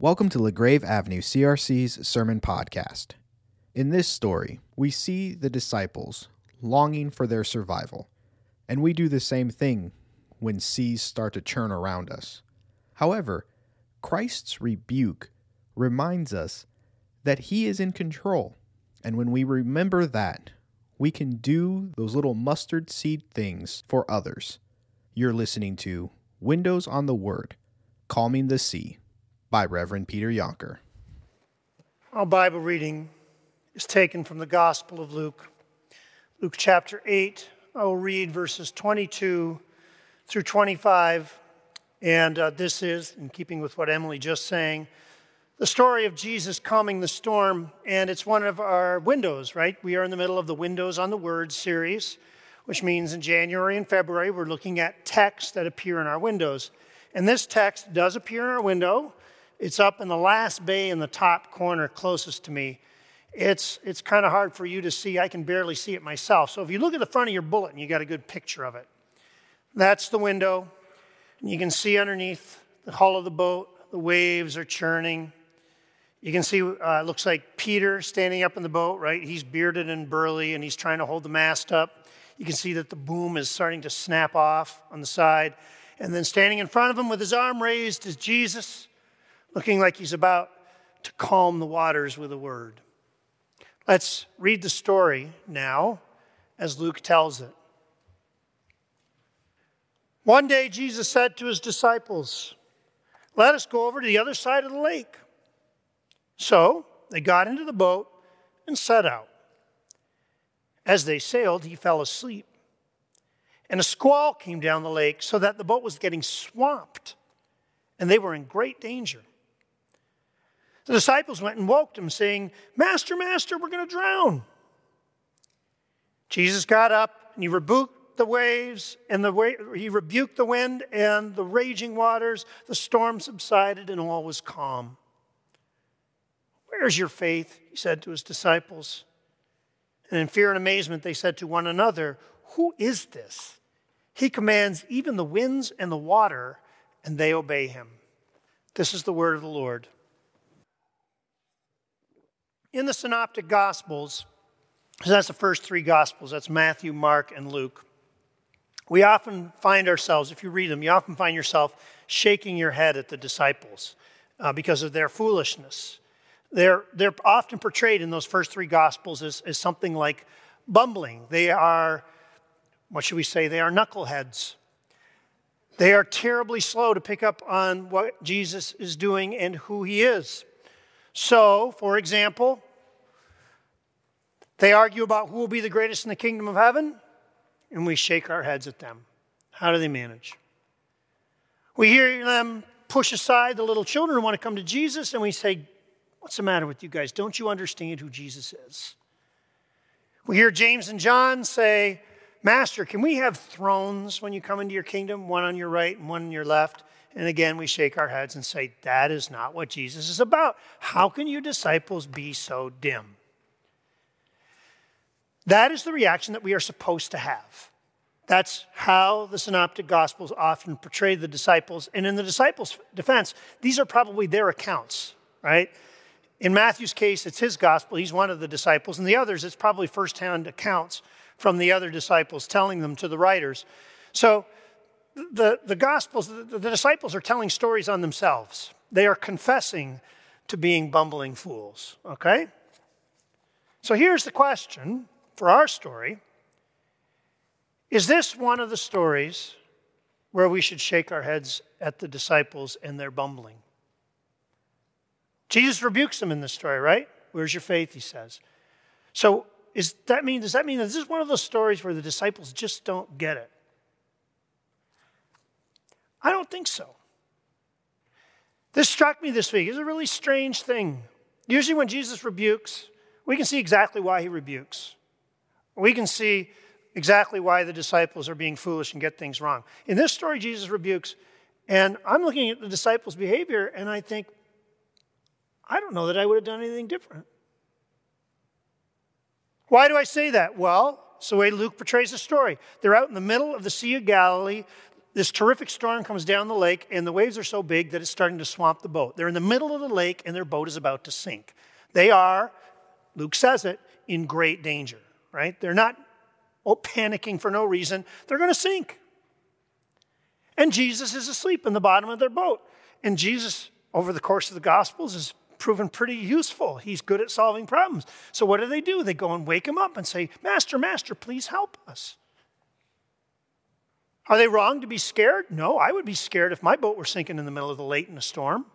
Welcome to LaGrave Avenue CRC's Sermon Podcast. In this story, we see the disciples longing for their survival, and we do the same thing when seas start to churn around us. However, Christ's rebuke reminds us that He is in control, and when we remember that, we can do those little mustard seed things for others. You're listening to Windows on the Word Calming the Sea by Reverend Peter Yonker. Our Bible reading is taken from the Gospel of Luke, Luke chapter 8. I will read verses 22 through 25. And uh, this is, in keeping with what Emily just sang, the story of Jesus calming the storm. And it's one of our windows, right? We are in the middle of the Windows on the Word series, which means in January and February, we're looking at texts that appear in our windows. And this text does appear in our window. It's up in the last bay in the top corner closest to me. It's, it's kind of hard for you to see. I can barely see it myself. So if you look at the front of your bulletin, you got a good picture of it. That's the window. And you can see underneath the hull of the boat, the waves are churning. You can see, uh, it looks like Peter standing up in the boat, right? He's bearded and burly and he's trying to hold the mast up. You can see that the boom is starting to snap off on the side. And then standing in front of him with his arm raised is Jesus looking like he's about to calm the waters with a word. Let's read the story now as Luke tells it. One day, Jesus said to his disciples, Let us go over to the other side of the lake. So they got into the boat and set out. As they sailed, he fell asleep. And a squall came down the lake so that the boat was getting swamped, and they were in great danger. The disciples went and woke him, saying, Master, Master, we're going to drown. Jesus got up and he rebuked the waves and the he rebuked the wind and the raging waters. The storm subsided and all was calm. Where's your faith? He said to his disciples. And in fear and amazement, they said to one another, Who is this? He commands even the winds and the water, and they obey him. This is the word of the Lord. In the Synoptic Gospels, so that's the first three Gospels, that's Matthew, Mark, and Luke. We often find ourselves, if you read them, you often find yourself shaking your head at the disciples uh, because of their foolishness. They're, they're often portrayed in those first three Gospels as, as something like bumbling. They are, what should we say, they are knuckleheads. They are terribly slow to pick up on what Jesus is doing and who he is. So, for example, they argue about who will be the greatest in the kingdom of heaven, and we shake our heads at them. How do they manage? We hear them push aside the little children who want to come to Jesus, and we say, What's the matter with you guys? Don't you understand who Jesus is? We hear James and John say, Master, can we have thrones when you come into your kingdom, one on your right and one on your left? And again, we shake our heads and say, That is not what Jesus is about. How can you disciples be so dim? That is the reaction that we are supposed to have. That's how the Synoptic Gospels often portray the disciples. And in the disciples' defense, these are probably their accounts, right? In Matthew's case, it's his gospel. He's one of the disciples. And the others, it's probably firsthand accounts from the other disciples telling them to the writers. So the, the Gospels, the, the disciples are telling stories on themselves. They are confessing to being bumbling fools, okay? So here's the question for our story Is this one of the stories where we should shake our heads at the disciples and their bumbling? Jesus rebukes them in this story, right? Where's your faith, he says. So is that mean, does that mean that this is one of those stories where the disciples just don't get it? I don't think so. This struck me this week. It's a really strange thing. Usually, when Jesus rebukes, we can see exactly why he rebukes. We can see exactly why the disciples are being foolish and get things wrong. In this story, Jesus rebukes, and I'm looking at the disciples' behavior, and I think, I don't know that I would have done anything different. Why do I say that? Well, it's the way Luke portrays the story. They're out in the middle of the Sea of Galilee. This terrific storm comes down the lake, and the waves are so big that it's starting to swamp the boat. They're in the middle of the lake, and their boat is about to sink. They are, Luke says it, in great danger, right? They're not oh, panicking for no reason, they're going to sink. And Jesus is asleep in the bottom of their boat. And Jesus, over the course of the Gospels, is proven pretty useful. He's good at solving problems. So what do they do? They go and wake him up and say, Master, Master, please help us. Are they wrong to be scared? No, I would be scared if my boat were sinking in the middle of the lake in a storm.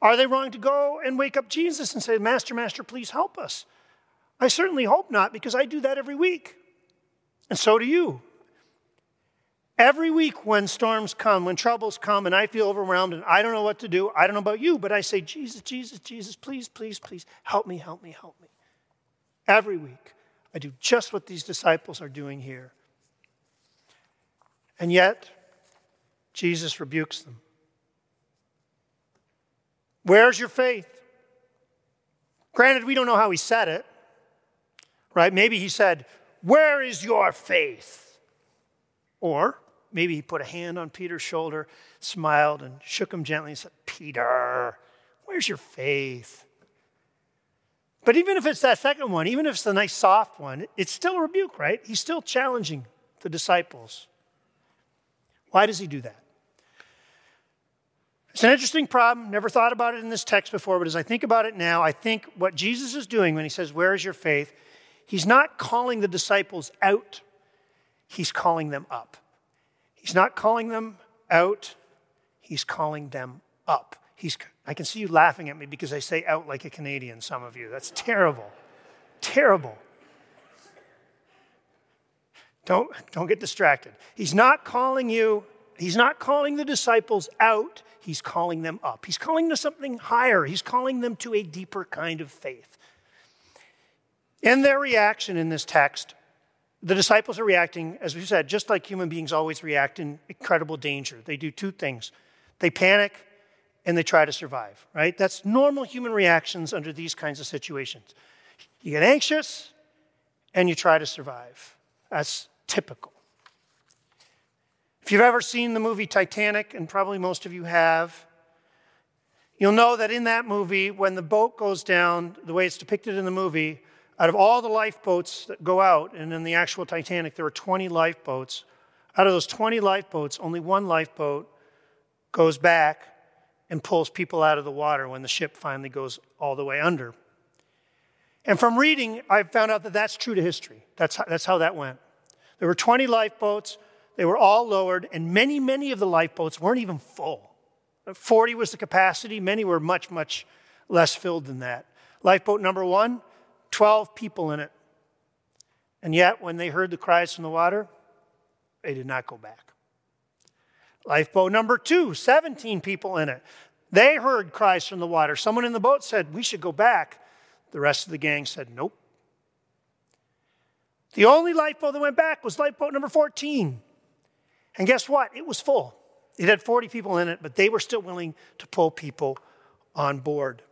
Are they wrong to go and wake up Jesus and say, Master, Master, please help us? I certainly hope not, because I do that every week. And so do you. Every week, when storms come, when troubles come, and I feel overwhelmed and I don't know what to do, I don't know about you, but I say, Jesus, Jesus, Jesus, please, please, please, help me, help me, help me. Every week, I do just what these disciples are doing here. And yet, Jesus rebukes them. Where's your faith? Granted, we don't know how he said it, right? Maybe he said, Where is your faith? Or, Maybe he put a hand on Peter's shoulder, smiled, and shook him gently and said, Peter, where's your faith? But even if it's that second one, even if it's the nice soft one, it's still a rebuke, right? He's still challenging the disciples. Why does he do that? It's an interesting problem. Never thought about it in this text before, but as I think about it now, I think what Jesus is doing when he says, Where is your faith? He's not calling the disciples out, he's calling them up. He's not calling them out, he's calling them up. He's, I can see you laughing at me because I say out like a Canadian, some of you. That's terrible. terrible. Don't, don't get distracted. He's not calling you, he's not calling the disciples out, he's calling them up. He's calling them to something higher, he's calling them to a deeper kind of faith. In their reaction in this text, the disciples are reacting, as we said, just like human beings always react in incredible danger. They do two things they panic and they try to survive, right? That's normal human reactions under these kinds of situations. You get anxious and you try to survive. That's typical. If you've ever seen the movie Titanic, and probably most of you have, you'll know that in that movie, when the boat goes down, the way it's depicted in the movie, out of all the lifeboats that go out, and in the actual Titanic, there were 20 lifeboats. Out of those 20 lifeboats, only one lifeboat goes back and pulls people out of the water when the ship finally goes all the way under. And from reading, I found out that that's true to history. That's how, that's how that went. There were 20 lifeboats, they were all lowered, and many, many of the lifeboats weren't even full. 40 was the capacity, many were much, much less filled than that. Lifeboat number one 12 people in it. And yet, when they heard the cries from the water, they did not go back. Lifeboat number two, 17 people in it. They heard cries from the water. Someone in the boat said, We should go back. The rest of the gang said, Nope. The only lifeboat that went back was lifeboat number 14. And guess what? It was full. It had 40 people in it, but they were still willing to pull people on board.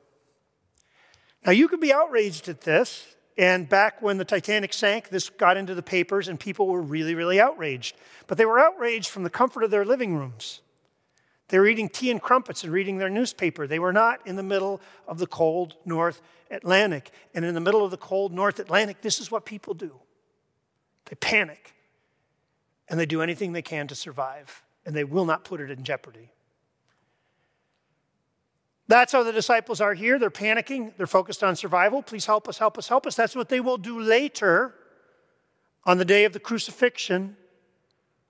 Now, you could be outraged at this. And back when the Titanic sank, this got into the papers, and people were really, really outraged. But they were outraged from the comfort of their living rooms. They were eating tea and crumpets and reading their newspaper. They were not in the middle of the cold North Atlantic. And in the middle of the cold North Atlantic, this is what people do they panic, and they do anything they can to survive, and they will not put it in jeopardy. That's how the disciples are here. They're panicking. They're focused on survival. Please help us, help us, help us. That's what they will do later on the day of the crucifixion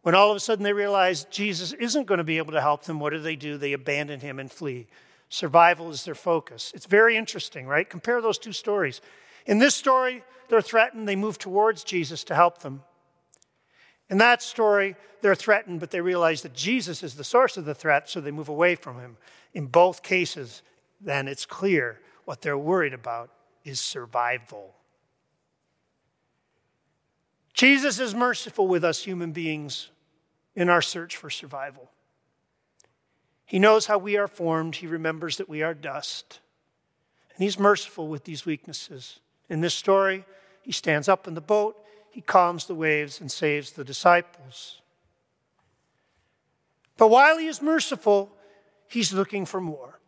when all of a sudden they realize Jesus isn't going to be able to help them. What do they do? They abandon him and flee. Survival is their focus. It's very interesting, right? Compare those two stories. In this story, they're threatened. They move towards Jesus to help them. In that story, they're threatened, but they realize that Jesus is the source of the threat, so they move away from him. In both cases, then it's clear what they're worried about is survival. Jesus is merciful with us human beings in our search for survival. He knows how we are formed, He remembers that we are dust. And He's merciful with these weaknesses. In this story, He stands up in the boat, He calms the waves, and saves the disciples. But while he is merciful, he's looking for more.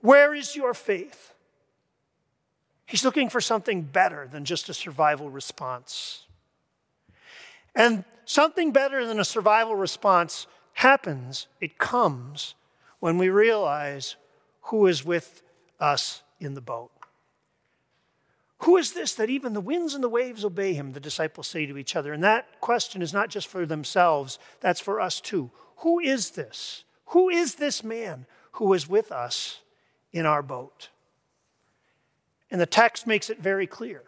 Where is your faith? He's looking for something better than just a survival response. And something better than a survival response happens, it comes when we realize who is with us in the boat. Who is this that even the winds and the waves obey him? The disciples say to each other. And that question is not just for themselves, that's for us too. Who is this? Who is this man who is with us in our boat? And the text makes it very clear.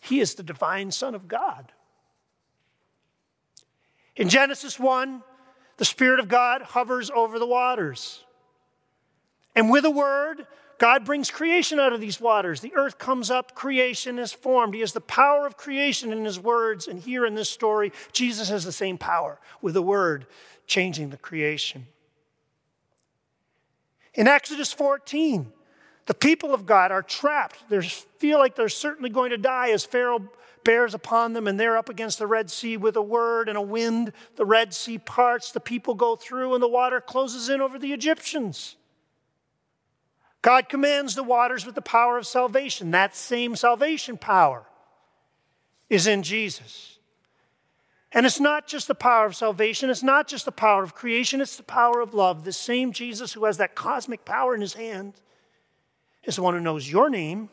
He is the divine Son of God. In Genesis 1, the Spirit of God hovers over the waters. And with a word, God brings creation out of these waters. The earth comes up, creation is formed. He has the power of creation in his words. And here in this story, Jesus has the same power with a word changing the creation. In Exodus 14, the people of God are trapped. They feel like they're certainly going to die as Pharaoh bears upon them, and they're up against the Red Sea with a word and a wind. The Red Sea parts, the people go through, and the water closes in over the Egyptians. God commands the waters with the power of salvation. That same salvation power is in Jesus. And it's not just the power of salvation, it's not just the power of creation, it's the power of love. The same Jesus who has that cosmic power in his hand is the one who knows your name,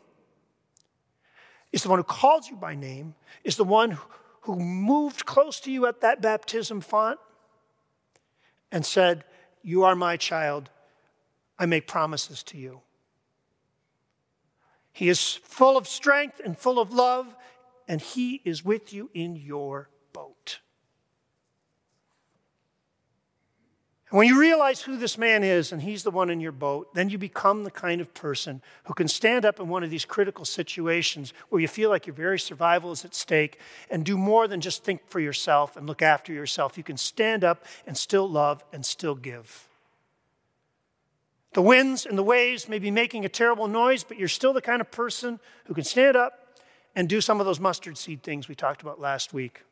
is the one who calls you by name, is the one who moved close to you at that baptism font and said, You are my child. I make promises to you. He is full of strength and full of love, and He is with you in your boat. And when you realize who this man is and he's the one in your boat, then you become the kind of person who can stand up in one of these critical situations where you feel like your very survival is at stake and do more than just think for yourself and look after yourself. You can stand up and still love and still give. The winds and the waves may be making a terrible noise, but you're still the kind of person who can stand up and do some of those mustard seed things we talked about last week.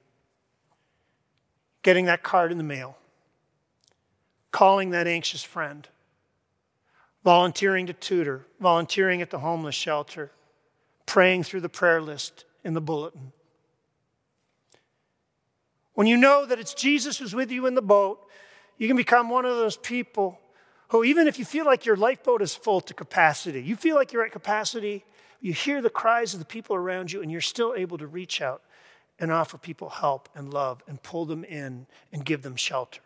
Getting that card in the mail, calling that anxious friend, volunteering to tutor, volunteering at the homeless shelter, praying through the prayer list in the bulletin. When you know that it's Jesus who's with you in the boat, you can become one of those people who, even if you feel like your lifeboat is full to capacity, you feel like you're at capacity, you hear the cries of the people around you, and you're still able to reach out and offer people help and love and pull them in and give them shelter.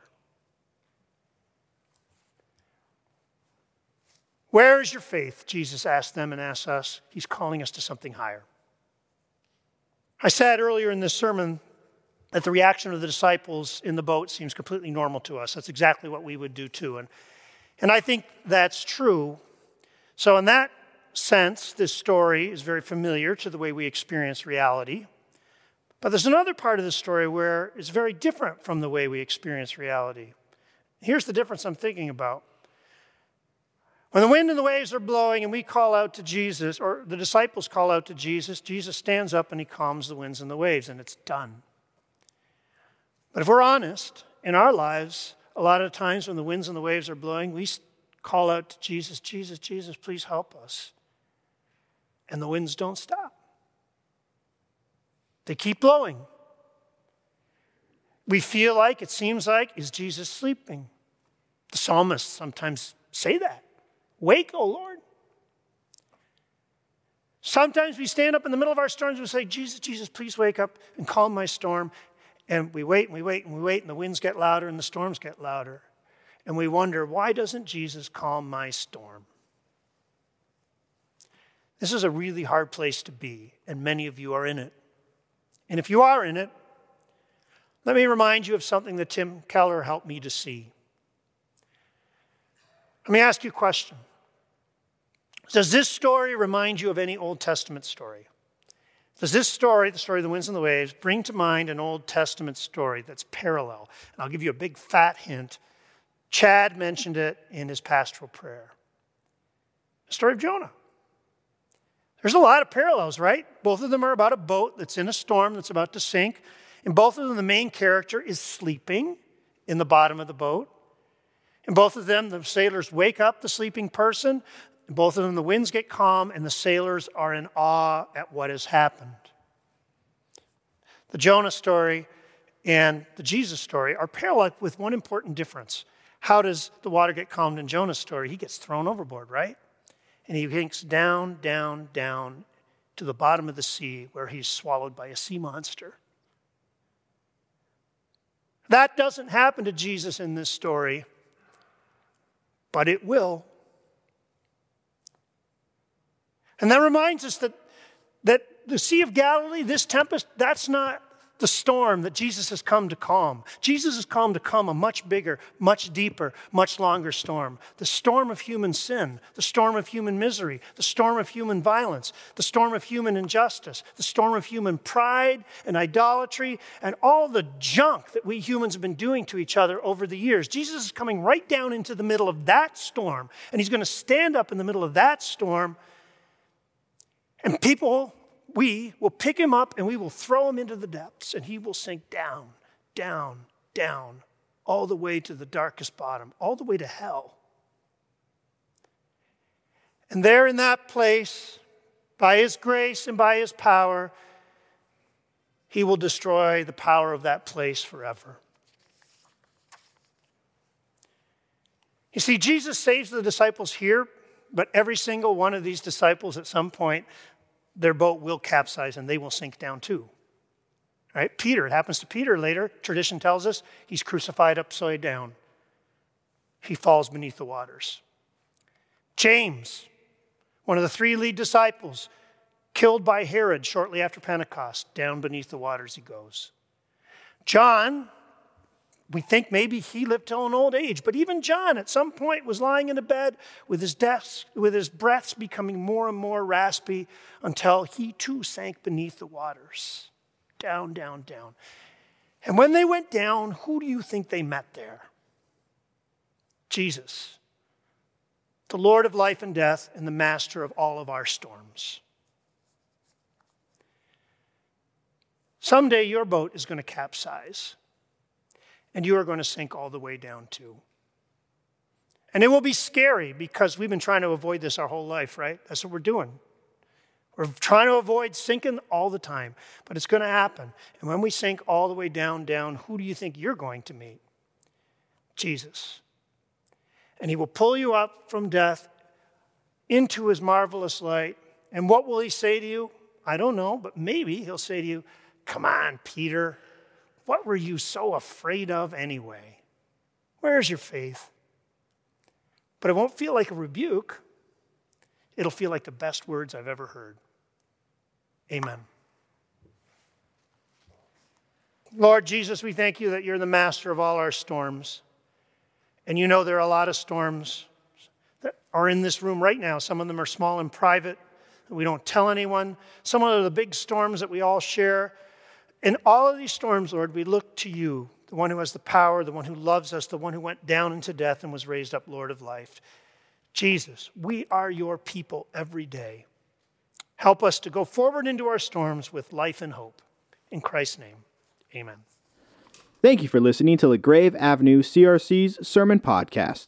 Where is your faith? Jesus asked them and asks us. He's calling us to something higher. I said earlier in this sermon that the reaction of the disciples in the boat seems completely normal to us. That's exactly what we would do too. And and I think that's true. So, in that sense, this story is very familiar to the way we experience reality. But there's another part of the story where it's very different from the way we experience reality. Here's the difference I'm thinking about. When the wind and the waves are blowing and we call out to Jesus, or the disciples call out to Jesus, Jesus stands up and he calms the winds and the waves, and it's done. But if we're honest, in our lives, a lot of times when the winds and the waves are blowing, we call out to Jesus, Jesus, Jesus, please help us. And the winds don't stop, they keep blowing. We feel like, it seems like, is Jesus sleeping? The psalmists sometimes say that. Wake, O Lord. Sometimes we stand up in the middle of our storms and say, Jesus, Jesus, please wake up and calm my storm. And we wait and we wait and we wait, and the winds get louder and the storms get louder. And we wonder, why doesn't Jesus calm my storm? This is a really hard place to be, and many of you are in it. And if you are in it, let me remind you of something that Tim Keller helped me to see. Let me ask you a question Does this story remind you of any Old Testament story? Does this story, the story of the winds and the waves, bring to mind an Old Testament story that's parallel? And I'll give you a big fat hint. Chad mentioned it in his pastoral prayer. The story of Jonah. There's a lot of parallels, right? Both of them are about a boat that's in a storm that's about to sink. In both of them, the main character is sleeping in the bottom of the boat. In both of them, the sailors wake up the sleeping person. Both of them, the winds get calm, and the sailors are in awe at what has happened. The Jonah story and the Jesus story are parallel with one important difference. How does the water get calmed in Jonah's story? He gets thrown overboard, right? And he sinks down, down, down to the bottom of the sea where he's swallowed by a sea monster. That doesn't happen to Jesus in this story, but it will. And that reminds us that, that the Sea of Galilee, this tempest, that's not the storm that Jesus has come to calm. Jesus has come to calm a much bigger, much deeper, much longer storm. The storm of human sin, the storm of human misery, the storm of human violence, the storm of human injustice, the storm of human pride and idolatry, and all the junk that we humans have been doing to each other over the years. Jesus is coming right down into the middle of that storm, and he's going to stand up in the middle of that storm. And people we will pick him up and we will throw him into the depths, and he will sink down, down, down, all the way to the darkest bottom, all the way to hell. And there in that place, by his grace and by his power, he will destroy the power of that place forever. You see, Jesus saves the disciples here, but every single one of these disciples at some point their boat will capsize and they will sink down too. Right? Peter, it happens to Peter later. Tradition tells us he's crucified upside down. He falls beneath the waters. James, one of the three lead disciples, killed by Herod shortly after Pentecost, down beneath the waters he goes. John, we think maybe he lived till an old age, but even John at some point was lying in a bed with his, deaths, with his breaths becoming more and more raspy until he too sank beneath the waters. Down, down, down. And when they went down, who do you think they met there? Jesus, the Lord of life and death, and the master of all of our storms. Someday your boat is going to capsize and you are going to sink all the way down too. And it will be scary because we've been trying to avoid this our whole life, right? That's what we're doing. We're trying to avoid sinking all the time, but it's going to happen. And when we sink all the way down, down, who do you think you're going to meet? Jesus. And he will pull you up from death into his marvelous light. And what will he say to you? I don't know, but maybe he'll say to you, Come on, Peter. What were you so afraid of anyway? Where's your faith? But it won't feel like a rebuke. It'll feel like the best words I've ever heard. Amen. Lord Jesus, we thank you that you're the master of all our storms. And you know there are a lot of storms that are in this room right now. Some of them are small and private, that we don't tell anyone. Some of them are the big storms that we all share. In all of these storms, Lord, we look to you, the one who has the power, the one who loves us, the one who went down into death and was raised up Lord of life. Jesus, we are your people every day. Help us to go forward into our storms with life and hope. In Christ's name, amen. Thank you for listening to LaGrave Avenue CRC's Sermon Podcast.